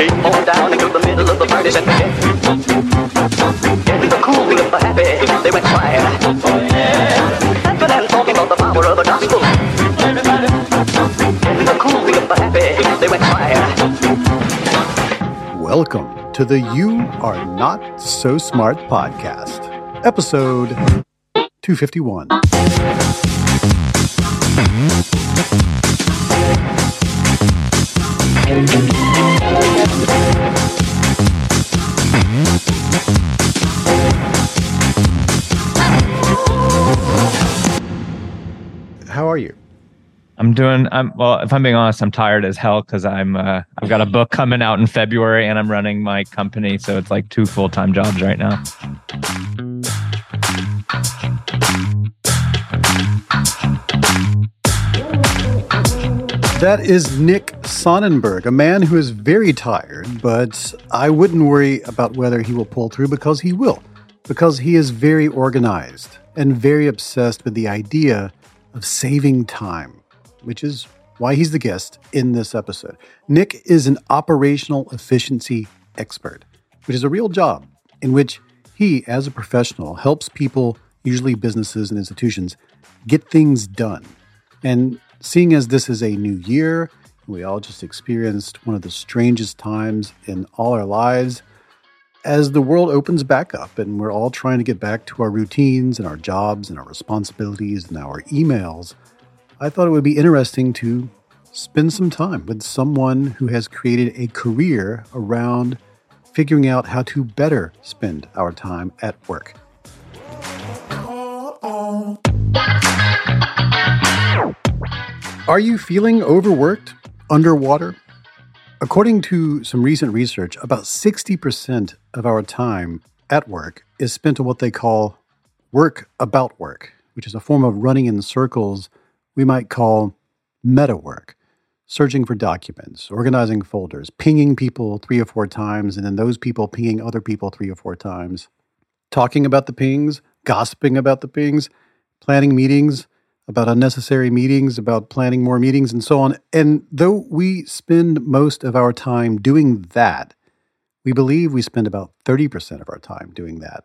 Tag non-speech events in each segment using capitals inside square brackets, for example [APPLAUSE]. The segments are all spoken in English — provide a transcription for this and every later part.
On down into the middle of the party the cool, happy, they went quiet. Talking about the power of the gospel. Cool, happy, they went quiet. Welcome to the You Are Not So Smart podcast, episode 251. How are you? I'm doing. I'm well. If I'm being honest, I'm tired as hell because I'm. Uh, I've got a book coming out in February, and I'm running my company, so it's like two full time jobs right now. That is Nick Sonnenberg, a man who is very tired, but I wouldn't worry about whether he will pull through because he will, because he is very organized and very obsessed with the idea of saving time, which is why he's the guest in this episode. Nick is an operational efficiency expert, which is a real job in which he, as a professional, helps people, usually businesses and institutions, get things done. And seeing as this is a new year, we all just experienced one of the strangest times in all our lives. As the world opens back up and we're all trying to get back to our routines and our jobs and our responsibilities and our emails, I thought it would be interesting to spend some time with someone who has created a career around figuring out how to better spend our time at work. Are you feeling overworked, underwater? According to some recent research, about 60% of our time at work is spent on what they call work about work, which is a form of running in circles we might call meta work, searching for documents, organizing folders, pinging people three or four times, and then those people pinging other people three or four times, talking about the pings, gossiping about the pings, planning meetings, about unnecessary meetings, about planning more meetings, and so on. And though we spend most of our time doing that, we believe we spend about 30% of our time doing that.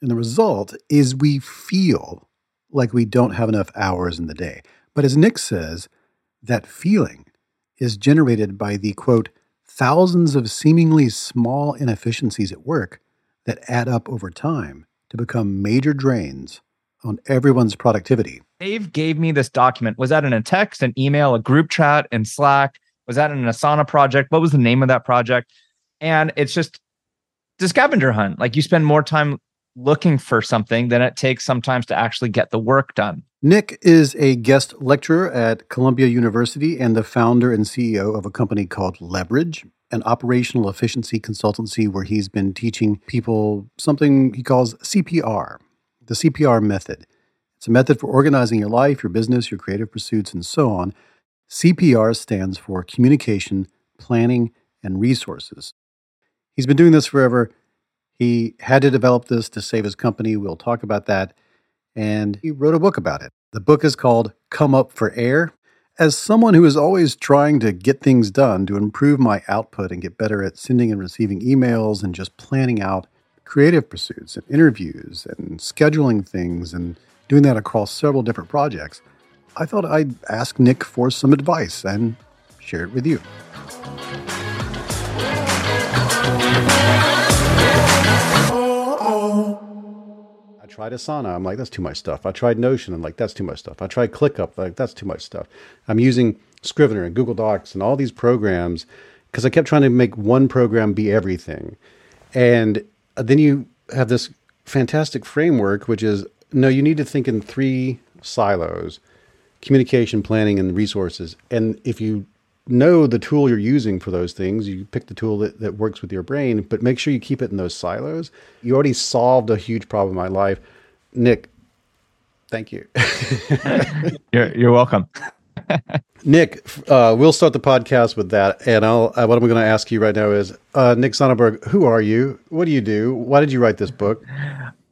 And the result is we feel like we don't have enough hours in the day. But as Nick says, that feeling is generated by the quote, thousands of seemingly small inefficiencies at work that add up over time to become major drains on everyone's productivity. Dave gave me this document. Was that in a text, an email, a group chat, in Slack? Was that in an Asana project? What was the name of that project? And it's just the scavenger hunt. Like you spend more time looking for something than it takes sometimes to actually get the work done. Nick is a guest lecturer at Columbia University and the founder and CEO of a company called Leverage, an operational efficiency consultancy where he's been teaching people something he calls CPR, the CPR method. It's a method for organizing your life, your business, your creative pursuits, and so on. CPR stands for communication, planning, and resources. He's been doing this forever. He had to develop this to save his company. We'll talk about that. And he wrote a book about it. The book is called Come Up for Air. As someone who is always trying to get things done to improve my output and get better at sending and receiving emails and just planning out creative pursuits and interviews and scheduling things and doing that across several different projects, I thought I'd ask Nick for some advice and share it with you. I tried Asana. I'm like, that's too much stuff. I tried Notion. I'm like, that's too much stuff. I tried ClickUp. Like, that's too much stuff. I'm using Scrivener and Google Docs and all these programs because I kept trying to make one program be everything. And Uh, then you have this fantastic framework, which is No, you need to think in three silos communication, planning, and resources. And if you know the tool you're using for those things, you pick the tool that, that works with your brain, but make sure you keep it in those silos. You already solved a huge problem in my life. Nick, thank you. [LAUGHS] you're, you're welcome. Nick, uh, we'll start the podcast with that. And I'll, uh, what I'm going to ask you right now is uh, Nick Sonnenberg, who are you? What do you do? Why did you write this book?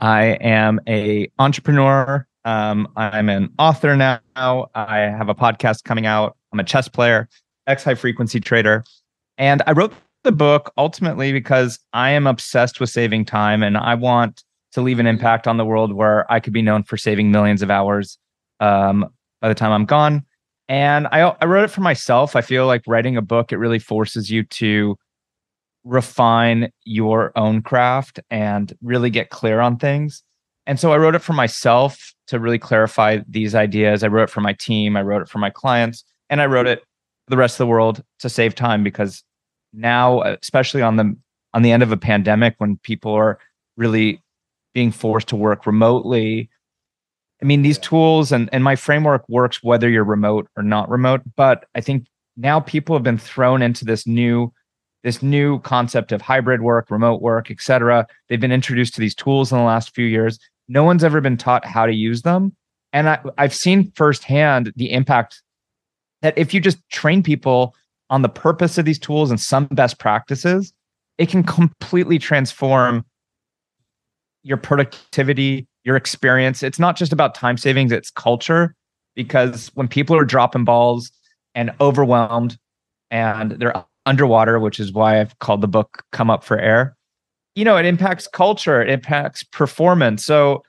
I am a entrepreneur. Um, I'm an author now. I have a podcast coming out. I'm a chess player, ex high frequency trader. And I wrote the book ultimately because I am obsessed with saving time and I want to leave an impact on the world where I could be known for saving millions of hours um, by the time I'm gone. And I, I wrote it for myself. I feel like writing a book, it really forces you to refine your own craft and really get clear on things. And so I wrote it for myself to really clarify these ideas. I wrote it for my team, I wrote it for my clients, and I wrote it for the rest of the world to save time because now, uh, especially on the on the end of a pandemic when people are really being forced to work remotely, I mean, these tools and, and my framework works whether you're remote or not remote. But I think now people have been thrown into this new this new concept of hybrid work, remote work, et cetera. They've been introduced to these tools in the last few years. No one's ever been taught how to use them. And I, I've seen firsthand the impact that if you just train people on the purpose of these tools and some best practices, it can completely transform your productivity, your experience. It's not just about time savings, it's culture. Because when people are dropping balls and overwhelmed and they're underwater, which is why I've called the book Come Up for Air, you know, it impacts culture, it impacts performance. So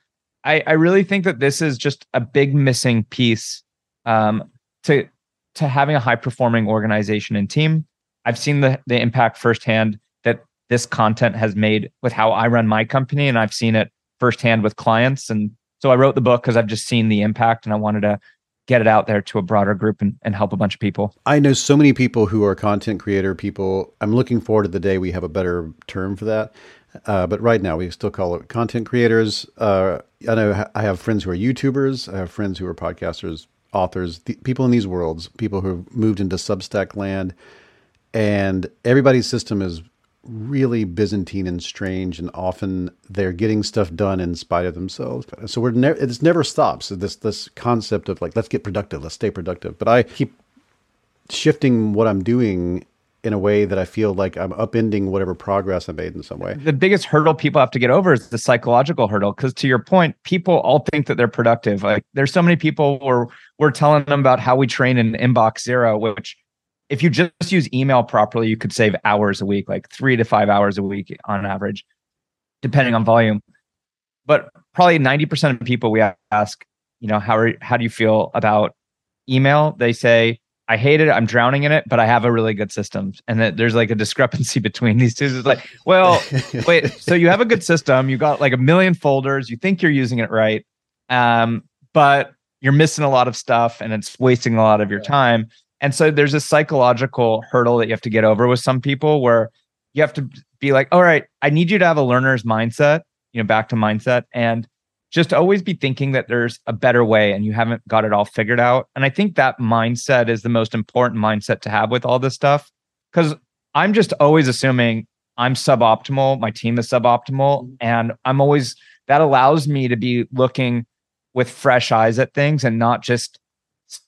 I, I really think that this is just a big missing piece um, to to having a high performing organization and team. I've seen the the impact firsthand that this content has made with how I run my company, and I've seen it firsthand with clients. And so I wrote the book because I've just seen the impact and I wanted to get it out there to a broader group and, and help a bunch of people. I know so many people who are content creator people. I'm looking forward to the day we have a better term for that. Uh, but right now, we still call it content creators. Uh, I know I have friends who are YouTubers. I have friends who are podcasters, authors, people in these worlds, people who have moved into Substack land. And everybody's system is really Byzantine and strange, and often they're getting stuff done in spite of themselves. So we're never it never stops. This this concept of like let's get productive, let's stay productive. But I keep shifting what I'm doing in a way that I feel like I'm upending whatever progress I made in some way. The biggest hurdle people have to get over is the psychological hurdle. Because to your point, people all think that they're productive. Like there's so many people where we're telling them about how we train in inbox zero, which if you just use email properly, you could save hours a week, like three to five hours a week on average, depending on volume. But probably 90% of people we ask, you know, how are, how do you feel about email? They say, I hate it. I'm drowning in it, but I have a really good system. And that there's like a discrepancy [LAUGHS] between these two. It's like, well, [LAUGHS] wait, so you have a good system. You got like a million folders. You think you're using it right. Um, but you're missing a lot of stuff and it's wasting a lot of your time. And so there's a psychological hurdle that you have to get over with some people where you have to be like, all right, I need you to have a learner's mindset, you know, back to mindset and just always be thinking that there's a better way and you haven't got it all figured out. And I think that mindset is the most important mindset to have with all this stuff. Cause I'm just always assuming I'm suboptimal, my team is suboptimal. Mm-hmm. And I'm always, that allows me to be looking with fresh eyes at things and not just,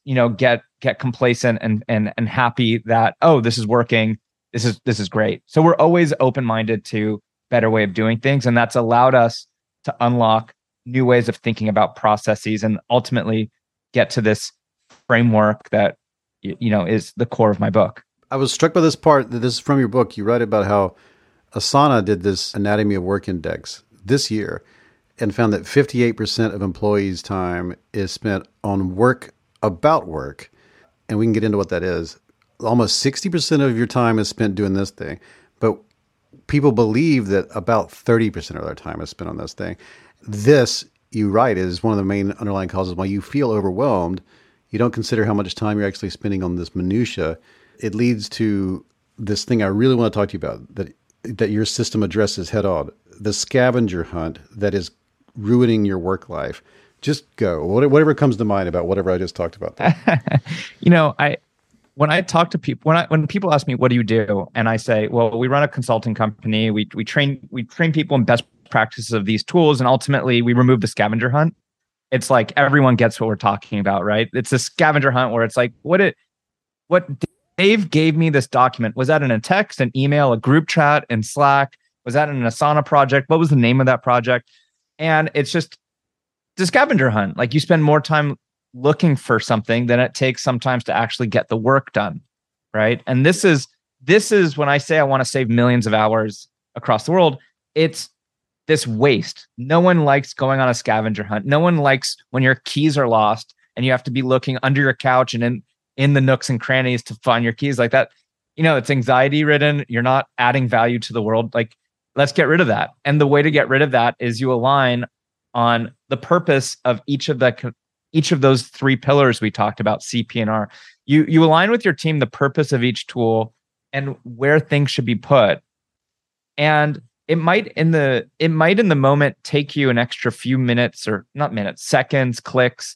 you know, get get complacent and and and happy that oh this is working this is this is great. So we're always open minded to better way of doing things and that's allowed us to unlock new ways of thinking about processes and ultimately get to this framework that you know is the core of my book. I was struck by this part that this is from your book. You write about how asana did this anatomy of work index this year and found that 58% of employees time is spent on work about work and we can get into what that is. Almost 60% of your time is spent doing this thing, but people believe that about 30% of their time is spent on this thing. This, you write, is one of the main underlying causes why you feel overwhelmed. You don't consider how much time you're actually spending on this minutia. It leads to this thing I really want to talk to you about that that your system addresses head on. The scavenger hunt that is ruining your work life, just go. Whatever comes to mind about whatever I just talked about. [LAUGHS] you know, I when I talk to people when I when people ask me what do you do and I say, well, we run a consulting company. We we train we train people in best practices of these tools and ultimately we remove the scavenger hunt. It's like everyone gets what we're talking about, right? It's a scavenger hunt where it's like what it what Dave gave me this document. Was that in a text, an email, a group chat, in Slack? Was that in an Asana project? What was the name of that project? And it's just the scavenger hunt. Like you spend more time looking for something than it takes sometimes to actually get the work done. Right. And this is this is when I say I want to save millions of hours across the world, it's this waste. No one likes going on a scavenger hunt. No one likes when your keys are lost and you have to be looking under your couch and in in the nooks and crannies to find your keys like that. You know, it's anxiety ridden. You're not adding value to the world. Like, let's get rid of that. And the way to get rid of that is you align on the purpose of each of the each of those three pillars we talked about, CP and R. You you align with your team the purpose of each tool and where things should be put. And it might in the it might in the moment take you an extra few minutes or not minutes, seconds, clicks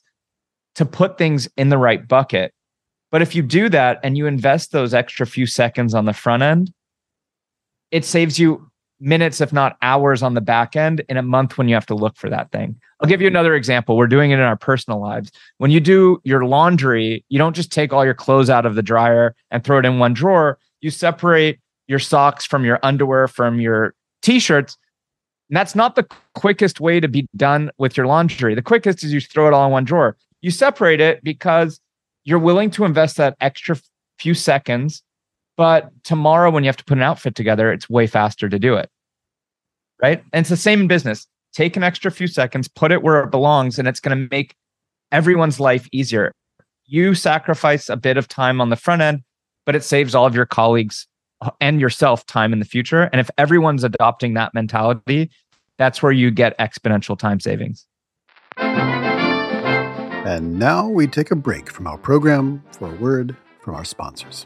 to put things in the right bucket but if you do that and you invest those extra few seconds on the front end, it saves you minutes, if not hours, on the back end in a month when you have to look for that thing. I'll give you another example. We're doing it in our personal lives. When you do your laundry, you don't just take all your clothes out of the dryer and throw it in one drawer. You separate your socks from your underwear, from your t shirts. And that's not the quickest way to be done with your laundry. The quickest is you throw it all in one drawer. You separate it because you're willing to invest that extra few seconds, but tomorrow when you have to put an outfit together, it's way faster to do it. Right. And it's the same in business. Take an extra few seconds, put it where it belongs, and it's going to make everyone's life easier. You sacrifice a bit of time on the front end, but it saves all of your colleagues uh, and yourself time in the future. And if everyone's adopting that mentality, that's where you get exponential time savings. And now we take a break from our program for a word from our sponsors.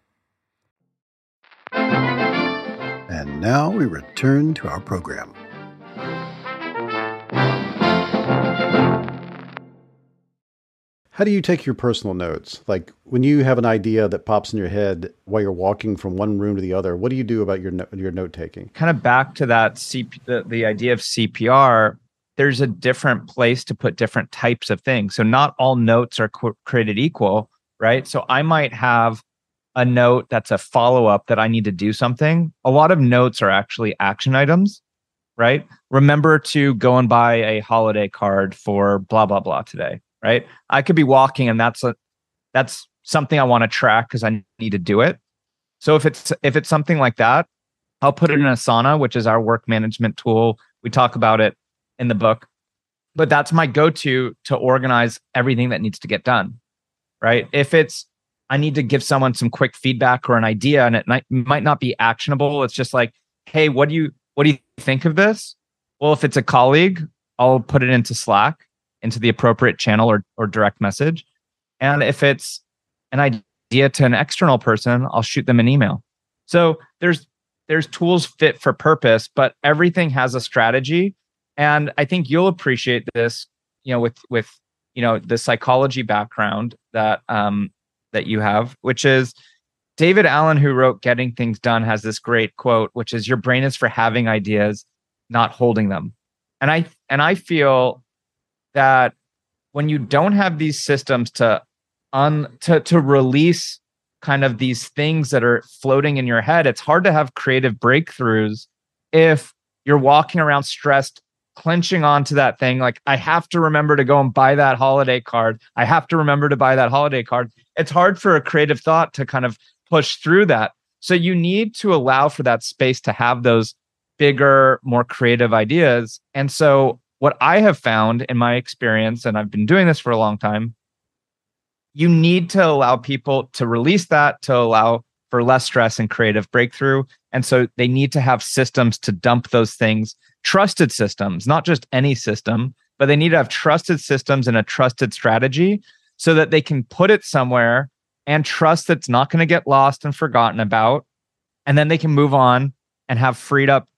And now we return to our program. How do you take your personal notes? Like when you have an idea that pops in your head while you're walking from one room to the other, what do you do about your no- your note taking? Kind of back to that CP, the, the idea of CPR. There's a different place to put different types of things. So not all notes are created equal, right? So I might have a note that's a follow up that I need to do something. A lot of notes are actually action items, right? Remember to go and buy a holiday card for blah blah blah today right? I could be walking and that's a that's something I want to track because I need to do it. So if it's if it's something like that, I'll put it in Asana, which is our work management tool. We talk about it in the book. But that's my go-to to organize everything that needs to get done. Right? If it's I need to give someone some quick feedback or an idea and it might, might not be actionable, it's just like, "Hey, what do you what do you think of this?" Well, if it's a colleague, I'll put it into Slack into the appropriate channel or, or direct message. And if it's an idea to an external person, I'll shoot them an email. So there's there's tools fit for purpose, but everything has a strategy. And I think you'll appreciate this, you know, with with you know the psychology background that um that you have, which is David Allen, who wrote Getting Things Done, has this great quote, which is your brain is for having ideas, not holding them. And I and I feel that when you don't have these systems to un to to release kind of these things that are floating in your head, it's hard to have creative breakthroughs if you're walking around stressed, clenching onto that thing. Like, I have to remember to go and buy that holiday card. I have to remember to buy that holiday card. It's hard for a creative thought to kind of push through that. So you need to allow for that space to have those bigger, more creative ideas. And so what I have found in my experience, and I've been doing this for a long time, you need to allow people to release that to allow for less stress and creative breakthrough. And so they need to have systems to dump those things, trusted systems, not just any system, but they need to have trusted systems and a trusted strategy so that they can put it somewhere and trust that it's not going to get lost and forgotten about. And then they can move on and have freed up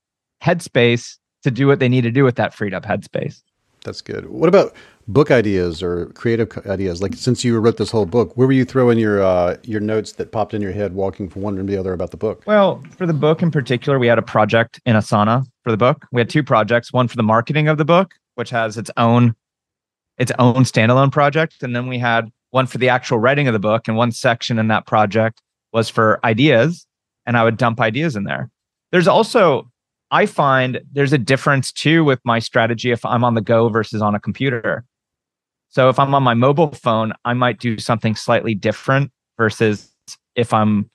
headspace to do what they need to do with that freed up headspace. That's good. What about book ideas or creative ideas? Like since you wrote this whole book, where were you throwing your uh, your notes that popped in your head, walking from one to the other about the book? Well, for the book in particular, we had a project in Asana for the book. We had two projects: one for the marketing of the book, which has its own its own standalone project, and then we had one for the actual writing of the book. And one section in that project was for ideas, and I would dump ideas in there. There's also I find there's a difference too with my strategy if I'm on the go versus on a computer. So if I'm on my mobile phone, I might do something slightly different versus if I'm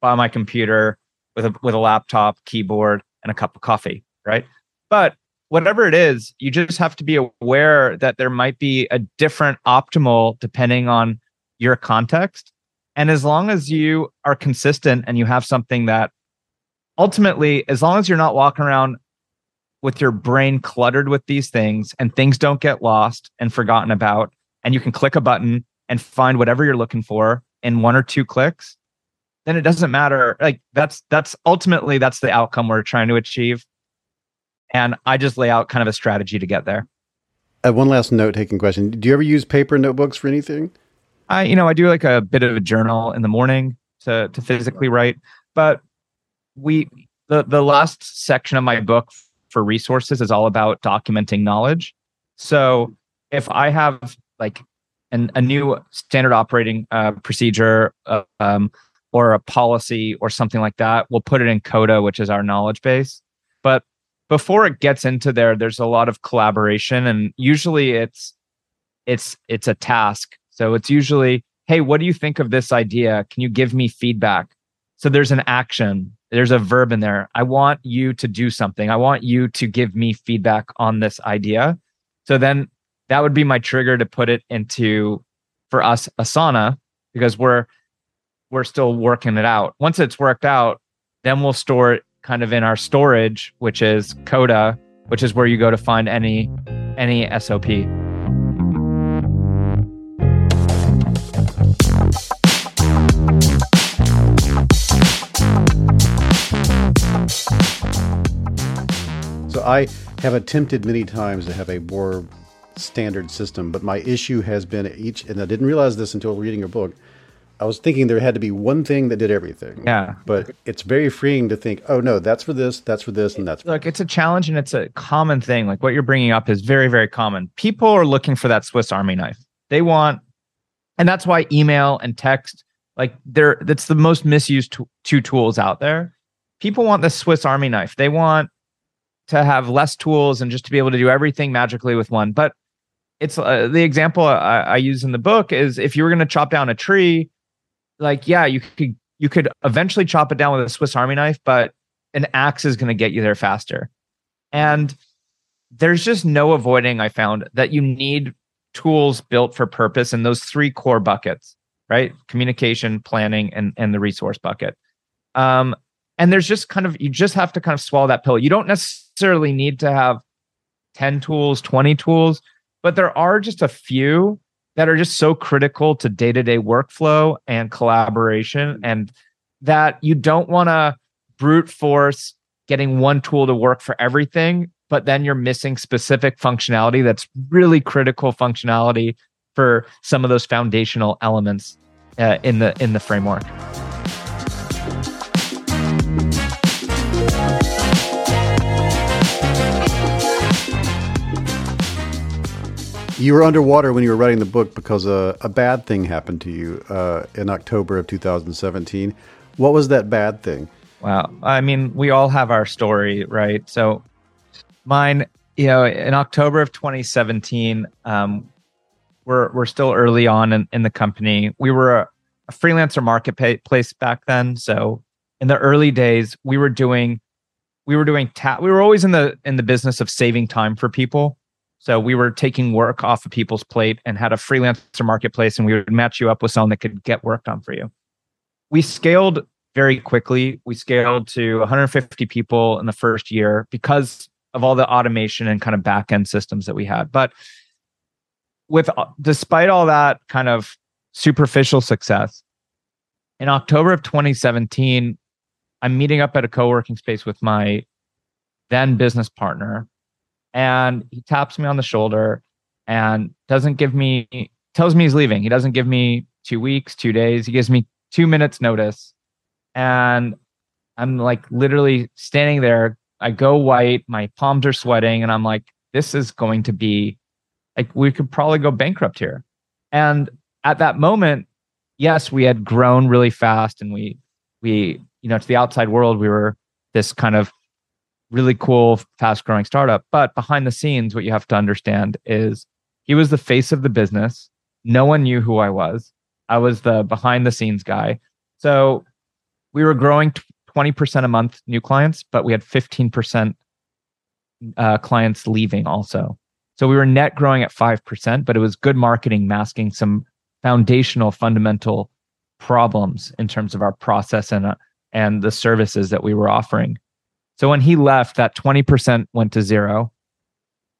by my computer with a with a laptop, keyboard, and a cup of coffee, right? But whatever it is, you just have to be aware that there might be a different optimal depending on your context. And as long as you are consistent and you have something that ultimately, as long as you're not walking around with your brain cluttered with these things and things don't get lost and forgotten about, and you can click a button and find whatever you're looking for in one or two clicks, then it doesn't matter. Like that's that's ultimately that's the outcome we're trying to achieve. And I just lay out kind of a strategy to get there. Uh, one last note taking question. Do you ever use paper notebooks for anything? I, you know, I do like a bit of a journal in the morning to to physically write, but we the the last section of my book for resources is all about documenting knowledge. So if I have like an, a new standard operating uh, procedure uh, um, or a policy or something like that, we'll put it in Coda, which is our knowledge base. But before it gets into there, there's a lot of collaboration, and usually it's it's it's a task. So it's usually, hey, what do you think of this idea? Can you give me feedback? So there's an action there's a verb in there. I want you to do something. I want you to give me feedback on this idea. So then that would be my trigger to put it into for us Asana because we're we're still working it out. Once it's worked out, then we'll store it kind of in our storage, which is Coda, which is where you go to find any any SOP. I have attempted many times to have a more standard system, but my issue has been each, and I didn't realize this until reading your book. I was thinking there had to be one thing that did everything. Yeah. But it's very freeing to think, oh no, that's for this, that's for this, and that's for Look, it's a challenge and it's a common thing. Like what you're bringing up is very, very common. People are looking for that Swiss Army knife. They want, and that's why email and text, like they're, that's the most misused t- two tools out there. People want the Swiss Army knife. They want to have less tools and just to be able to do everything magically with one. But it's uh, the example I, I use in the book is if you were going to chop down a tree, like yeah, you could you could eventually chop it down with a Swiss Army knife, but an axe is going to get you there faster. And there's just no avoiding. I found that you need tools built for purpose in those three core buckets, right? Communication, planning, and and the resource bucket. Um, and there's just kind of you just have to kind of swallow that pill. You don't necessarily necessarily need to have 10 tools, 20 tools, but there are just a few that are just so critical to day to day workflow and collaboration, and that you don't want to brute force getting one tool to work for everything, but then you're missing specific functionality that's really critical functionality for some of those foundational elements uh, in the in the framework. You were underwater when you were writing the book because a, a bad thing happened to you uh, in October of 2017. What was that bad thing? Wow. I mean, we all have our story, right? So mine, you know, in October of 2017, um, we're, we're still early on in, in the company. We were a, a freelancer marketplace back then. So in the early days, we were doing, we were doing, ta- we were always in the, in the business of saving time for people So we were taking work off of people's plate and had a freelancer marketplace, and we would match you up with someone that could get work done for you. We scaled very quickly. We scaled to 150 people in the first year because of all the automation and kind of back end systems that we had. But with uh, despite all that kind of superficial success, in October of 2017, I'm meeting up at a co-working space with my then business partner and he taps me on the shoulder and doesn't give me tells me he's leaving. He doesn't give me 2 weeks, 2 days. He gives me 2 minutes notice. And I'm like literally standing there. I go white, my palms are sweating and I'm like this is going to be like we could probably go bankrupt here. And at that moment, yes, we had grown really fast and we we you know to the outside world we were this kind of really cool fast growing startup but behind the scenes what you have to understand is he was the face of the business. No one knew who i was. I was the behind the scenes guy. So we were growing 20% a month new clients but we had 15% uh, clients leaving also. So we were net growing at 5% but it was good marketing masking some foundational fundamental problems in terms of our process and uh, and the services that we were offering. So when he left, that 20% went to zero.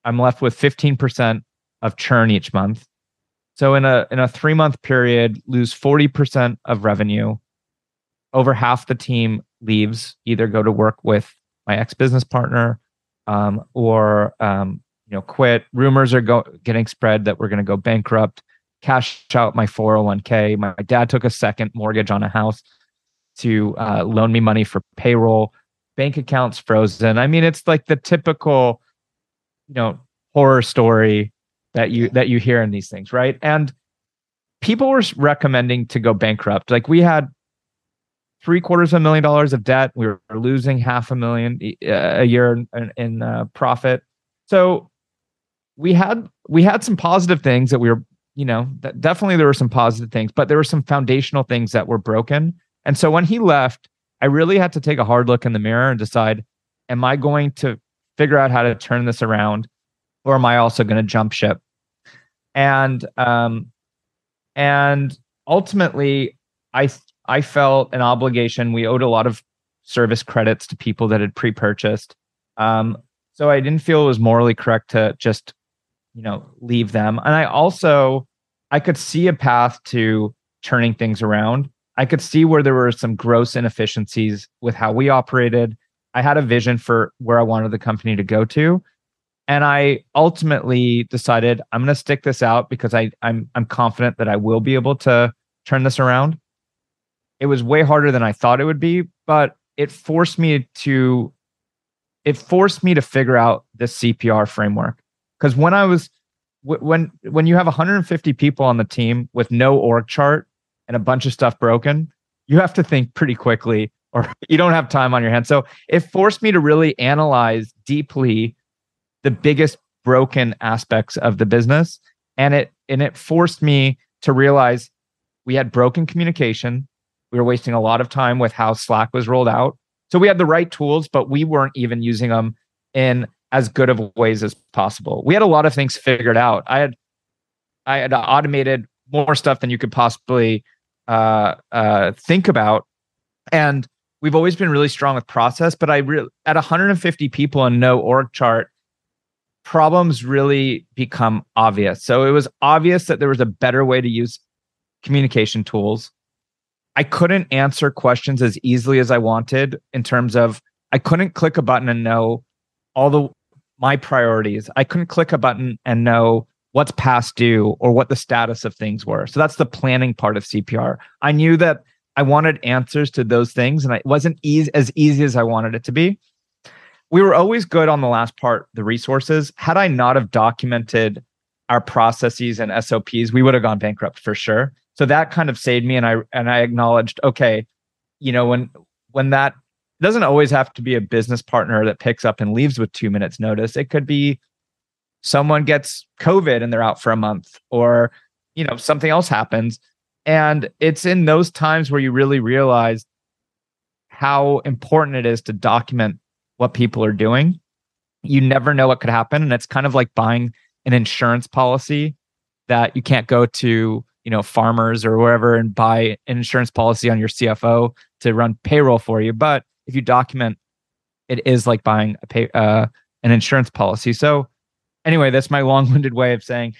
I'm left with 15% of churn each month. So in a in a 3 month period, lose 40% of revenue. Over half the team leaves, either go to work with my ex business partner um, or um, you know quit. Rumors are go- getting spread that we're going to go bankrupt cash out my 401k. My dad took a second mortgage on a house to uh, loan me money for payroll. Bank accounts frozen. I mean, it's like the typical, you know, horror story that you that you hear in these things, right? And people were recommending to go bankrupt. Like we had three quarters of a million dollars of debt. We were losing half a million a year in, in uh, profit. So we had we had some positive things that we were you know, that definitely there were some positive things, but there were some foundational things that were broken. And so when he left, I really had to take a hard look in the mirror and decide, am I going to figure out how to turn this around, or am I also going to jump ship? And um, and ultimately, I I felt an obligation. We owed a lot of service credits to people that had pre-purchased. Um, so I didn't feel it was morally correct to just you know leave them and i also i could see a path to turning things around i could see where there were some gross inefficiencies with how we operated. I had a vision for where i wanted the company to go to. And i ultimately decided i'm going to stick this out because i i'm i'm confident that i will be able to turn this around. It was way harder than i thought it would be but it forced me to it forced me to figure out the cpr framework. Because when I was when when you have 150 people on the team with no org chart and a bunch of stuff broken, you have to think pretty quickly or [LAUGHS] you don't have time on your hands. So it forced me to really analyze deeply the biggest broken aspects of the business and it and it forced me to realize we had broken communication. We were wasting a lot of time with how Slack was rolled out. So we had the right tools, but we weren't even using them in as good of ways as possible. We had a lot of things figured out. I had I had automated more stuff than you could possibly uh, uh, think about, and we've always been really strong with process. But I really at 150 people and no org chart, problems really become obvious. So it was obvious that there was a better way to use communication tools. I couldn't answer questions as easily as I wanted in terms of I couldn't click a button and know all the my priorities. I couldn't click a button and know what's past due or what the status of things were. So that's the planning part of CPR. I knew that I wanted answers to those things and it wasn't easy, as easy as I wanted it to be. We were always good on the last part, the resources. Had I not have documented our processes and SOPs, we would have gone bankrupt for sure. So that kind of saved me and I and I acknowledged, okay, you know, when when that doesn't always have to be a business partner that picks up and leaves with two minutes notice. It could be someone gets COVID and they're out for a month, or you know something else happens. And it's in those times where you really realize how important it is to document what people are doing. You never know what could happen, and it's kind of like buying an insurance policy that you can't go to you know farmers or wherever and buy an insurance policy on your CFO to run payroll for you. But if you document, it is like buying a pay uh, an insurance policy. So anyway, that's my long-winded way of saying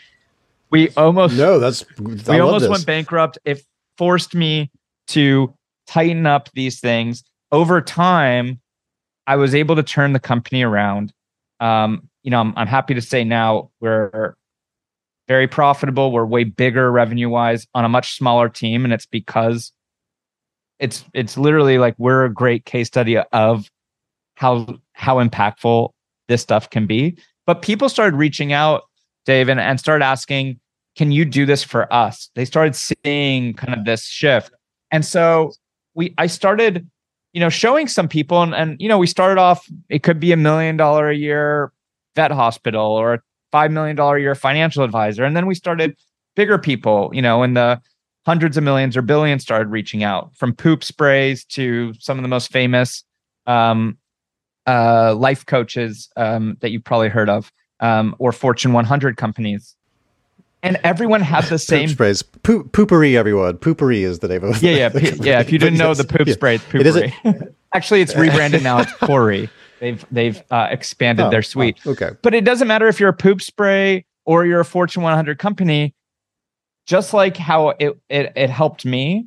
we almost no, that's I we almost this. went bankrupt. It forced me to tighten up these things over time. I was able to turn the company around. Um, you know, I'm, I'm happy to say now we're very profitable. We're way bigger revenue wise on a much smaller team, and it's because it's it's literally like we're a great case study of how how impactful this stuff can be. But people started reaching out, Dave, and, and started asking, can you do this for us? They started seeing kind of this shift. And so we I started, you know, showing some people and, and you know, we started off, it could be a million dollar a year vet hospital or a five million dollar a year financial advisor. And then we started bigger people, you know, in the hundreds of millions or billions started reaching out from poop sprays to some of the most famous um, uh, life coaches um, that you've probably heard of um, or Fortune 100 companies. And everyone had the [LAUGHS] same poop sprays. Poop, Poo-Pourri, everyone. Poo-Pourri is the name of yeah, yeah, [LAUGHS] p- yeah. If you didn't know the poop yeah. spray, it's Poo-Pourri. It [LAUGHS] Actually, it's rebranded now. It's Pourri. They've they've uh, expanded oh, their suite. Oh, okay, but it doesn't matter if you're a poop spray or you're a Fortune 100 company just like how it, it, it helped me,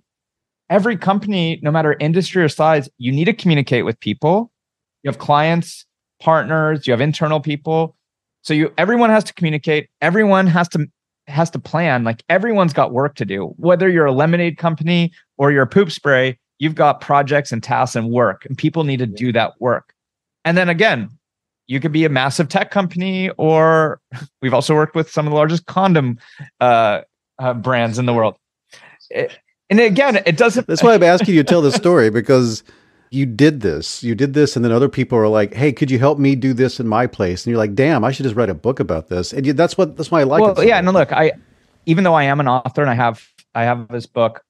every company, no matter industry or size, you need to communicate with people. You have clients, partners, you have internal people. So you everyone has to communicate. Everyone has to has to plan. Like everyone's got work to do. Whether you're a lemonade company or you're a poop spray, you've got projects and tasks and work, and people need to do that work. And then again, you could be a massive tech company, or [LAUGHS] we've also worked with some of the largest condom uh, uh, brands in the world. It, and again, it doesn't. That's why I'm asking you to tell the story because you did this. You did this, and then other people are like, "Hey, could you help me do this in my place?" And you're like, "Damn, I should just write a book about this." And you, that's what that's why I like well, it. So yeah, no, look, I even though I am an author and I have I have this book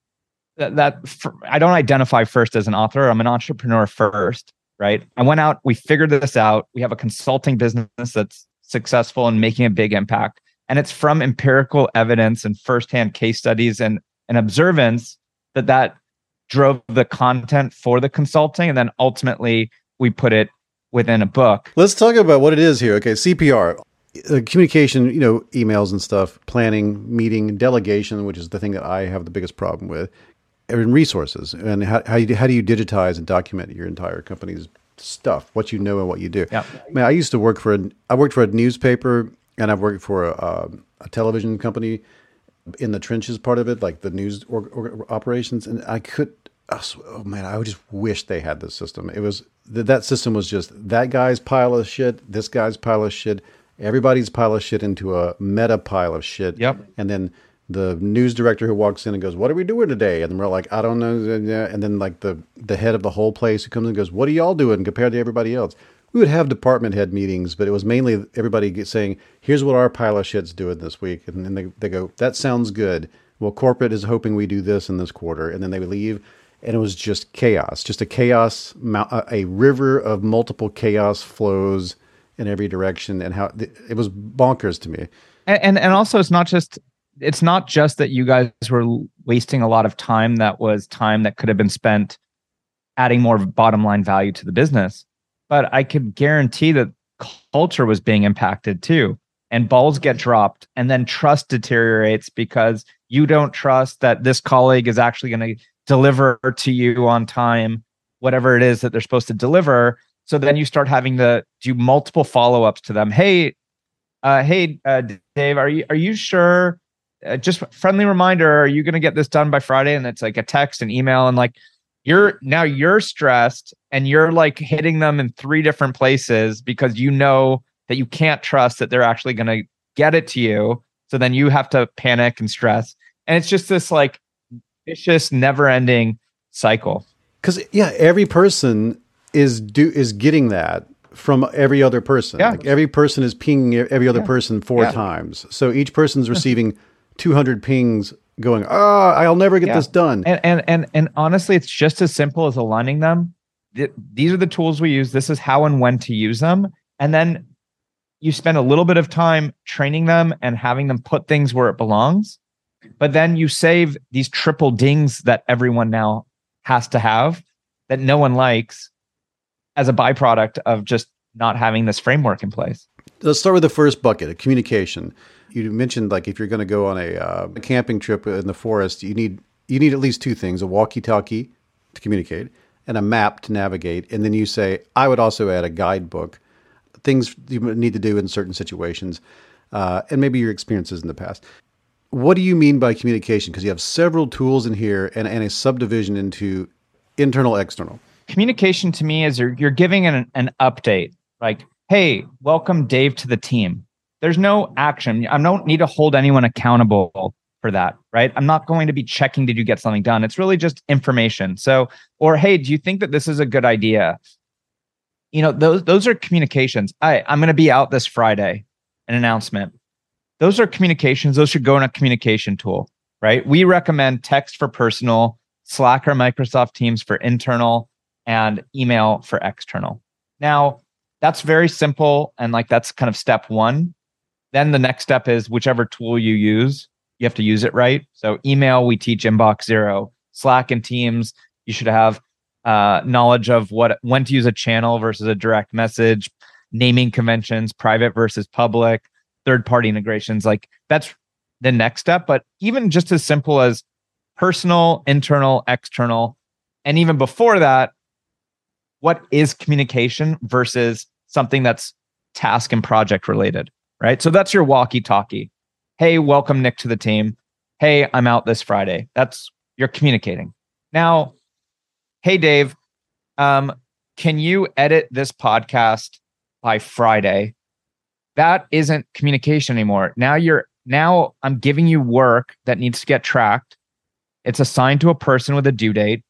that, that for, I don't identify first as an author. I'm an entrepreneur first, right? I went out, we figured this out. We have a consulting business that's successful and making a big impact and it's from empirical evidence and firsthand case studies and, and observance that that drove the content for the consulting and then ultimately we put it within a book let's talk about what it is here okay cpr uh, communication you know emails and stuff planning meeting delegation which is the thing that i have the biggest problem with and resources and how, how, you, how do you digitize and document your entire company's stuff what you know and what you do yeah. I, mean, I used to work for a, I worked for a newspaper and I've worked for a, a television company in the trenches part of it, like the news or, or operations, and I could. Oh man, I just wish they had this system. It was that system was just that guy's pile of shit, this guy's pile of shit, everybody's pile of shit into a meta pile of shit. Yep. And then the news director who walks in and goes, "What are we doing today?" And we're like, "I don't know." And then like the the head of the whole place who comes and goes, "What are y'all doing compared to everybody else?" we would have department head meetings, but it was mainly everybody saying, "Here's what our pile of shit's doing this week," and then they they go, "That sounds good." Well, corporate is hoping we do this in this quarter, and then they leave, and it was just chaos, just a chaos, a river of multiple chaos flows in every direction, and how it was bonkers to me. And and, and also, it's not just it's not just that you guys were wasting a lot of time that was time that could have been spent adding more bottom line value to the business but I could guarantee that culture was being impacted too. And balls get dropped, and then trust deteriorates because you don't trust that this colleague is actually going to deliver to you on time, whatever it is that they're supposed to deliver. So then you start having to do multiple follow ups to them. Hey, uh, hey, uh, Dave, are you are you sure? Uh, just friendly reminder: Are you going to get this done by Friday? And it's like a text, and email, and like you're now you're stressed and you're like hitting them in three different places because you know that you can't trust that they're actually going to get it to you so then you have to panic and stress and it's just this like vicious never ending cycle cuz yeah every person is do is getting that from every other person yeah. Like every person is pinging every other yeah. person four yeah. times so each person's receiving 200 pings going, ah, I'll never get yeah. this done. And, and and and honestly, it's just as simple as aligning them. These are the tools we use. This is how and when to use them. And then you spend a little bit of time training them and having them put things where it belongs. But then you save these triple dings that everyone now has to have that no one likes as a byproduct of just not having this framework in place. Let's start with the first bucket, communication. You mentioned like if you're going to go on a, uh, a camping trip in the forest, you need you need at least two things: a walkie-talkie to communicate and a map to navigate. And then you say, I would also add a guidebook, things you need to do in certain situations, uh, and maybe your experiences in the past. What do you mean by communication? Because you have several tools in here and, and a subdivision into internal, external. Communication to me is you're, you're giving an, an update like, hey, welcome Dave to the team. There's no action. I don't need to hold anyone accountable for that, right? I'm not going to be checking did you get something done. It's really just information. So, or hey, do you think that this is a good idea? You know, those those are communications. I I'm going to be out this Friday, an announcement. Those are communications. Those should go in a communication tool, right? We recommend text for personal, Slack or Microsoft Teams for internal, and email for external. Now, that's very simple and like that's kind of step 1. Then the next step is whichever tool you use, you have to use it right. So email, we teach inbox zero. Slack and Teams, you should have uh, knowledge of what when to use a channel versus a direct message, naming conventions, private versus public, third party integrations. Like that's the next step. But even just as simple as personal, internal, external, and even before that, what is communication versus something that's task and project related, right? So that's your walkie talkie hey, welcome Nick to the team. Hey, I'm out this Friday. That's you're communicating. Now, hey Dave, um, can you edit this podcast by Friday? That isn't communication anymore. Now you're now I'm giving you work that needs to get tracked. It's assigned to a person with a due date.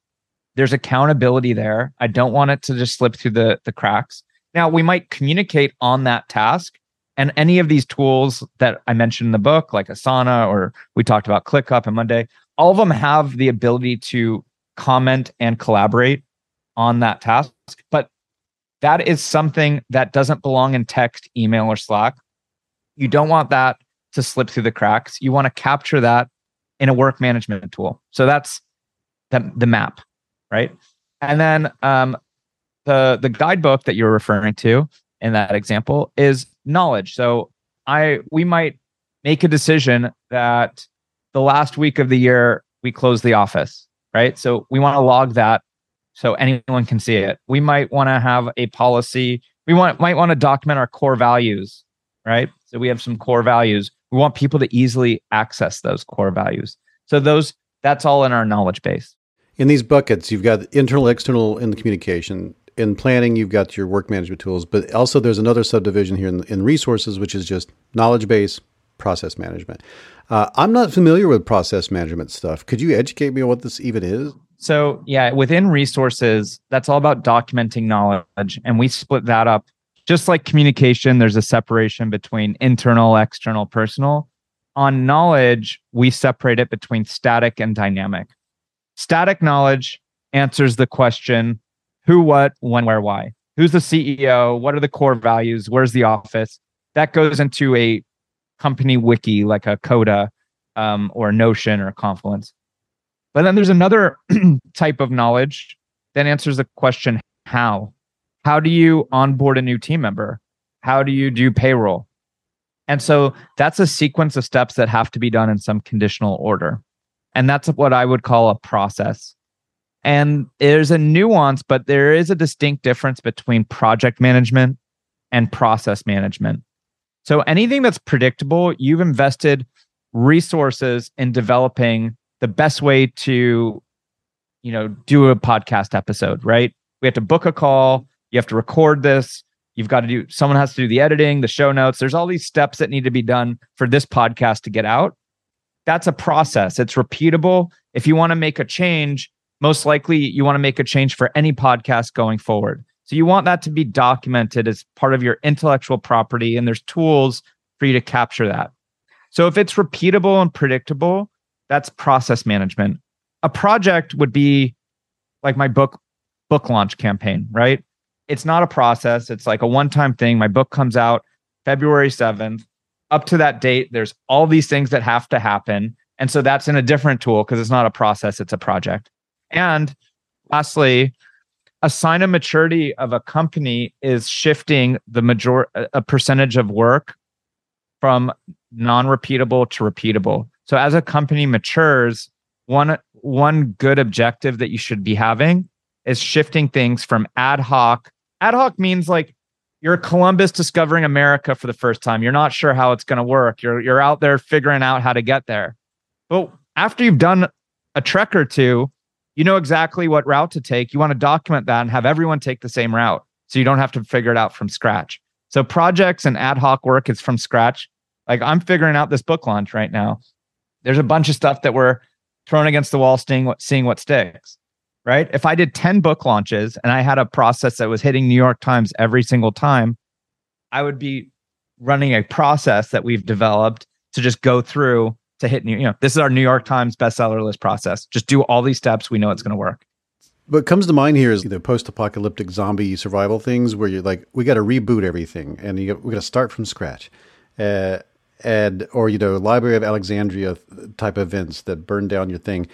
There's accountability there. I don't want it to just slip through the, the cracks. Now we might communicate on that task and any of these tools that I mentioned in the book, like Asana or we talked about ClickUp and Monday, all of them have the ability to comment and collaborate on that task. But that is something that doesn't belong in text, email, or Slack. You don't want that to slip through the cracks. You want to capture that in a work management tool. So that's the, the map, right? And then um, the the guidebook that you're referring to in that example is knowledge. So I we might make a decision that the last week of the year we close the office, right? So we want to log that so anyone can see it. We might want to have a policy. We want might want to document our core values, right? So we have some core values. We want people to easily access those core values. So those that's all in our knowledge base. In these buckets, you've got internal, external, in the communication in planning, you've got your work management tools, but also there's another subdivision here in, in resources, which is just knowledge base, process management. Uh, I'm not familiar with process management stuff. Could you educate me on what this even is? So, yeah, within resources, that's all about documenting knowledge. And we split that up. Just like communication, there's a separation between internal, external, personal. On knowledge, we separate it between static and dynamic. Static knowledge answers the question who, what, when, where, why. Who's the CEO? What are the core values? Where's the office? That goes into a company wiki like a Coda um, or Notion or Confluence. But then there's another [CLEARS THROAT] type of knowledge that answers the question how? How do you onboard a new team member? How do you do payroll? And so that's a sequence of steps that have to be done in some conditional order. And that's what I would call a process. And there's a nuance, but there is a distinct difference between project management and process management. So anything that's predictable, you've invested resources in developing the best way to you know do a podcast episode, right? We have to book a call, you have to record this, you've got to do someone has to do the editing, the show notes. There's all these steps that need to be done for this podcast to get out. That's a process. It's repeatable. If you want to make a change, most likely you want to make a change for any podcast going forward. So you want that to be documented as part of your intellectual property, and there's tools for you to capture that. So if it's repeatable and predictable, that's process management. A project would be like my book book launch campaign, right? It's not a process, it's like a one-time thing. My book comes out, February 7th. Up to that date, there's all these things that have to happen. And so that's in a different tool because it's not a process, it's a project. And lastly, a sign of maturity of a company is shifting the major a percentage of work from non-repeatable to repeatable. So as a company matures, one one good objective that you should be having is shifting things from ad hoc. Ad hoc means like you're Columbus discovering America for the first time. You're not sure how it's going to work. You're you're out there figuring out how to get there. But after you've done a trek or two, you know exactly what route to take. You want to document that and have everyone take the same route so you don't have to figure it out from scratch. So projects and ad hoc work is from scratch. Like I'm figuring out this book launch right now. There's a bunch of stuff that we're thrown against the wall, seeing what seeing what sticks. Right. If I did 10 book launches and I had a process that was hitting New York Times every single time, I would be running a process that we've developed to just go through to hit new, you know, this is our New York Times bestseller list process. Just do all these steps. We know it's going to work. What comes to mind here is the post-apocalyptic zombie survival things, where you're like, we got to reboot everything, and you we got to start from scratch, uh, and or you know, Library of Alexandria type events that burn down your thing.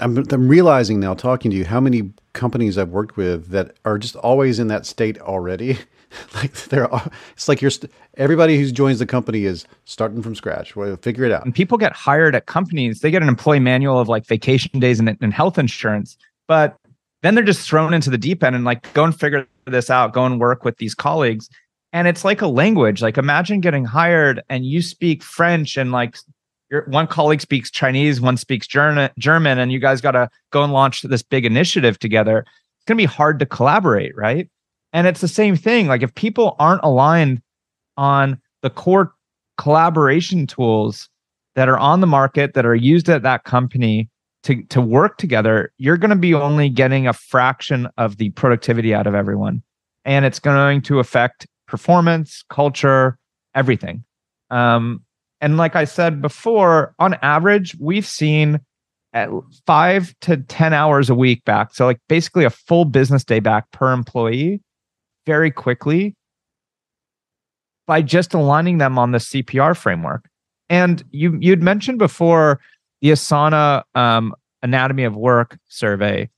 I'm, I'm realizing now, talking to you, how many companies I've worked with that are just always in that state already. [LAUGHS] like they're it's like you're st- everybody who joins the company is starting from scratch well, figure it out and people get hired at companies they get an employee manual of like vacation days and, and health insurance but then they're just thrown into the deep end and like go and figure this out go and work with these colleagues and it's like a language like imagine getting hired and you speak french and like your one colleague speaks chinese one speaks german and you guys got to go and launch this big initiative together it's going to be hard to collaborate right and it's the same thing. Like if people aren't aligned on the core collaboration tools that are on the market that are used at that company to to work together, you're going to be only getting a fraction of the productivity out of everyone. And it's going to affect performance, culture, everything. Um, and like I said before, on average, we've seen at five to 10 hours a week back. So, like basically a full business day back per employee very quickly by just aligning them on the CPR framework. And you you'd mentioned before the Asana um, Anatomy of Work survey.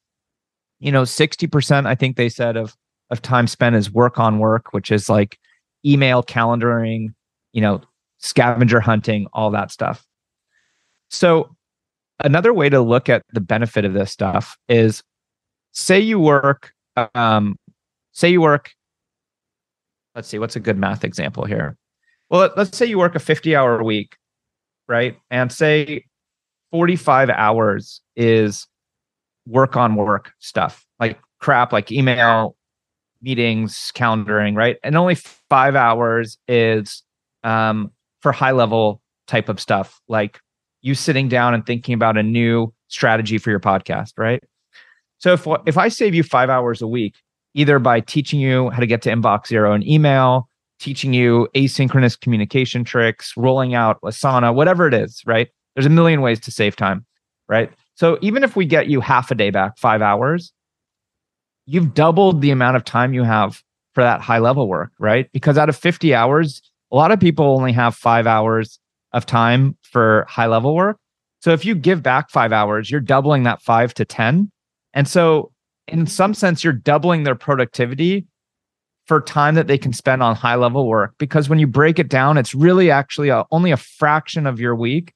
You know, sixty percent I think they said of of time spent is work on work, which is like email calendaring, you know, scavenger hunting, all that stuff. So another way to look at the benefit of this stuff is say you work um, say you work let's see what's a good math example here well let's say you work a 50 hour week right and say 45 hours is work on work stuff like crap like email meetings calendaring right and only five hours is um, for high level type of stuff like you sitting down and thinking about a new strategy for your podcast right so if if i save you five hours a week either by teaching you how to get to inbox zero in email, teaching you asynchronous communication tricks, rolling out Asana, whatever it is, right? There's a million ways to save time, right? So even if we get you half a day back, five hours, you've doubled the amount of time you have for that high level work, right? Because out of 50 hours, a lot of people only have five hours of time for high level work. So if you give back five hours, you're doubling that five to 10. And so in some sense, you're doubling their productivity for time that they can spend on high level work. Because when you break it down, it's really actually a, only a fraction of your week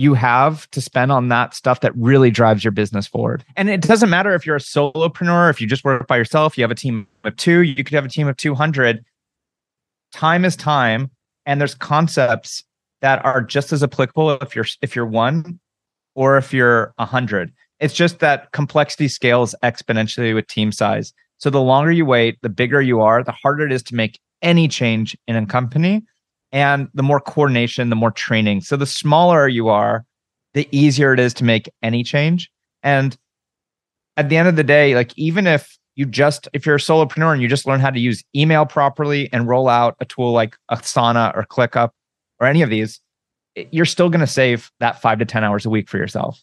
you have to spend on that stuff that really drives your business forward. And it doesn't matter if you're a solopreneur, if you just work by yourself, you have a team of two, you could have a team of 200. Time is time. And there's concepts that are just as applicable if you're if you're one or if you're a hundred. It's just that complexity scales exponentially with team size. So the longer you wait, the bigger you are, the harder it is to make any change in a company. And the more coordination, the more training. So the smaller you are, the easier it is to make any change. And at the end of the day, like even if you just if you're a solopreneur and you just learn how to use email properly and roll out a tool like Asana or ClickUp or any of these, you're still going to save that five to 10 hours a week for yourself.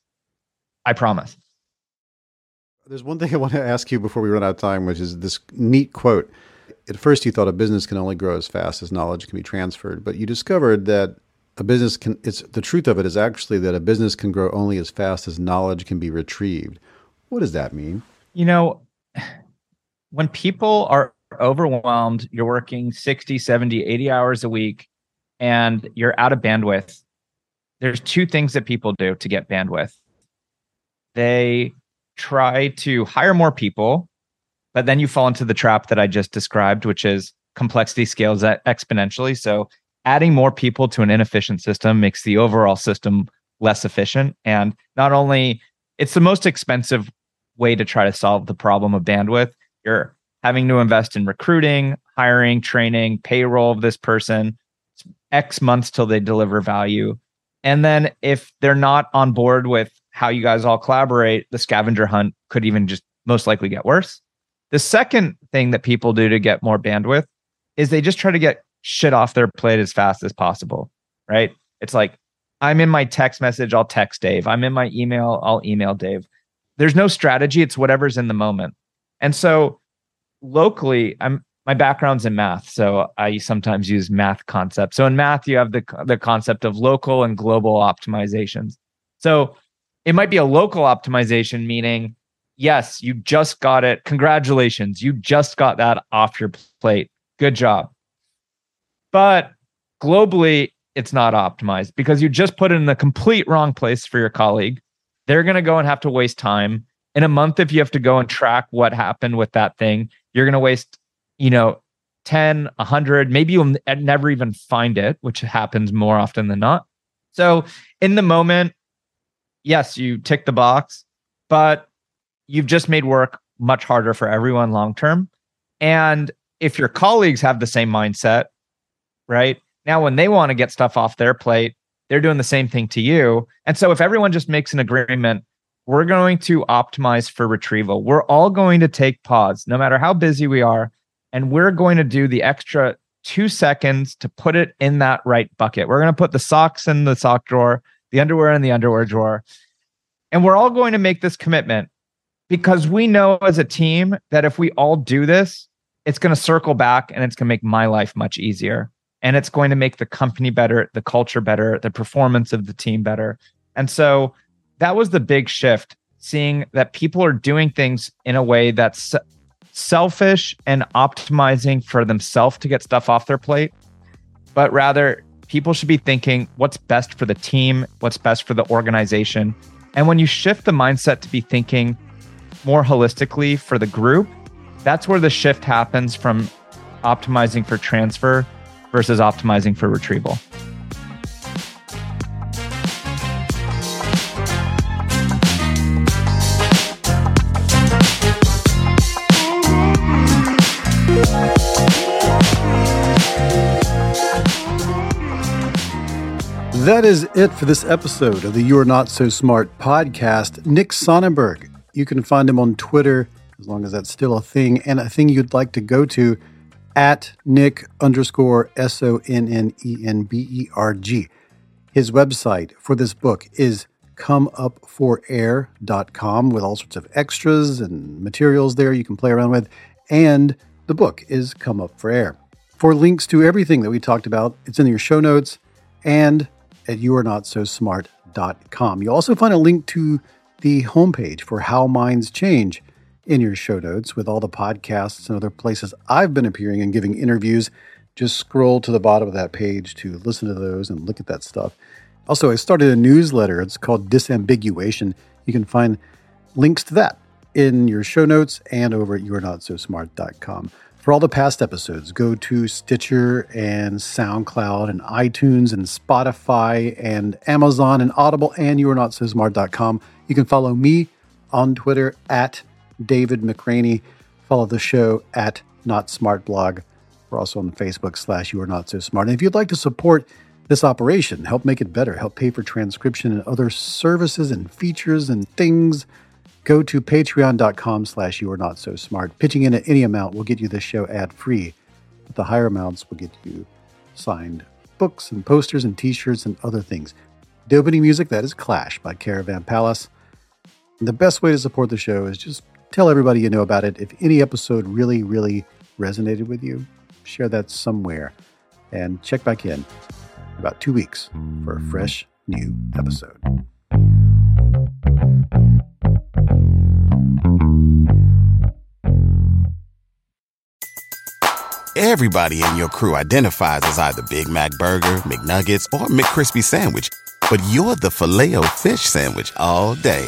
I promise. There's one thing I want to ask you before we run out of time, which is this neat quote At first, you thought a business can only grow as fast as knowledge can be transferred, but you discovered that a business can, it's the truth of it is actually that a business can grow only as fast as knowledge can be retrieved. What does that mean? You know, when people are overwhelmed, you're working 60, 70, 80 hours a week, and you're out of bandwidth, there's two things that people do to get bandwidth. They try to hire more people, but then you fall into the trap that I just described, which is complexity scales exponentially. So adding more people to an inefficient system makes the overall system less efficient. And not only it's the most expensive way to try to solve the problem of bandwidth. You're having to invest in recruiting, hiring, training, payroll of this person, X months till they deliver value. And then if they're not on board with how you guys all collaborate, the scavenger hunt could even just most likely get worse. The second thing that people do to get more bandwidth is they just try to get shit off their plate as fast as possible, right? It's like, I'm in my text message, I'll text Dave. I'm in my email, I'll email Dave. There's no strategy, it's whatever's in the moment. And so locally, I'm my background's in math, so I sometimes use math concepts. So in math, you have the the concept of local and global optimizations. So it might be a local optimization, meaning yes, you just got it. Congratulations, you just got that off your plate. Good job. But globally, it's not optimized because you just put it in the complete wrong place for your colleague. They're going to go and have to waste time. In a month, if you have to go and track what happened with that thing, you're going to waste, you know, 10, 100, maybe you'll never even find it, which happens more often than not. So in the moment, yes, you tick the box, but you've just made work much harder for everyone long term. And if your colleagues have the same mindset, right? Now, when they want to get stuff off their plate, they're doing the same thing to you. And so if everyone just makes an agreement, we're going to optimize for retrieval. We're all going to take pause, no matter how busy we are, and we're going to do the extra two seconds to put it in that right bucket. We're going to put the socks in the sock drawer, the underwear in the underwear drawer. And we're all going to make this commitment because we know as a team that if we all do this, it's going to circle back and it's going to make my life much easier and it's going to make the company better, the culture better, the performance of the team better. And so that was the big shift, seeing that people are doing things in a way that's selfish and optimizing for themselves to get stuff off their plate, but rather people should be thinking what's best for the team, what's best for the organization. And when you shift the mindset to be thinking more holistically for the group, that's where the shift happens from optimizing for transfer versus optimizing for retrieval. That is it for this episode of the You're Not So Smart podcast. Nick Sonnenberg. You can find him on Twitter, as long as that's still a thing, and a thing you'd like to go to at Nick underscore S O N N E N B E R G. His website for this book is comeupforair.com with all sorts of extras and materials there you can play around with. And the book is Come Up for Air. For links to everything that we talked about, it's in your show notes and at youarenotsosmart.com. You'll also find a link to the homepage for How Minds Change in your show notes with all the podcasts and other places I've been appearing and giving interviews. Just scroll to the bottom of that page to listen to those and look at that stuff. Also, I started a newsletter. It's called Disambiguation. You can find links to that in your show notes and over at you'renotsosmart.com. For all the past episodes, go to Stitcher and SoundCloud and iTunes and Spotify and Amazon and Audible and you'renotsosmart.com. You can follow me on Twitter at David McRaney. Follow the show at Not Smart Blog. We're also on Facebook slash You Are Not So Smart. And if you'd like to support this operation, help make it better, help pay for transcription and other services and features and things, go to patreon.com slash You Are Not So Smart. Pitching in at any amount will get you this show ad free, but the higher amounts will get you signed books and posters and t-shirts and other things. The opening music, that is Clash by Caravan Palace. The best way to support the show is just tell everybody you know about it. If any episode really, really resonated with you, share that somewhere and check back in about two weeks for a fresh new episode. Everybody in your crew identifies as either Big Mac Burger, McNuggets, or McCrispy Sandwich, but you're the filet fish Sandwich all day.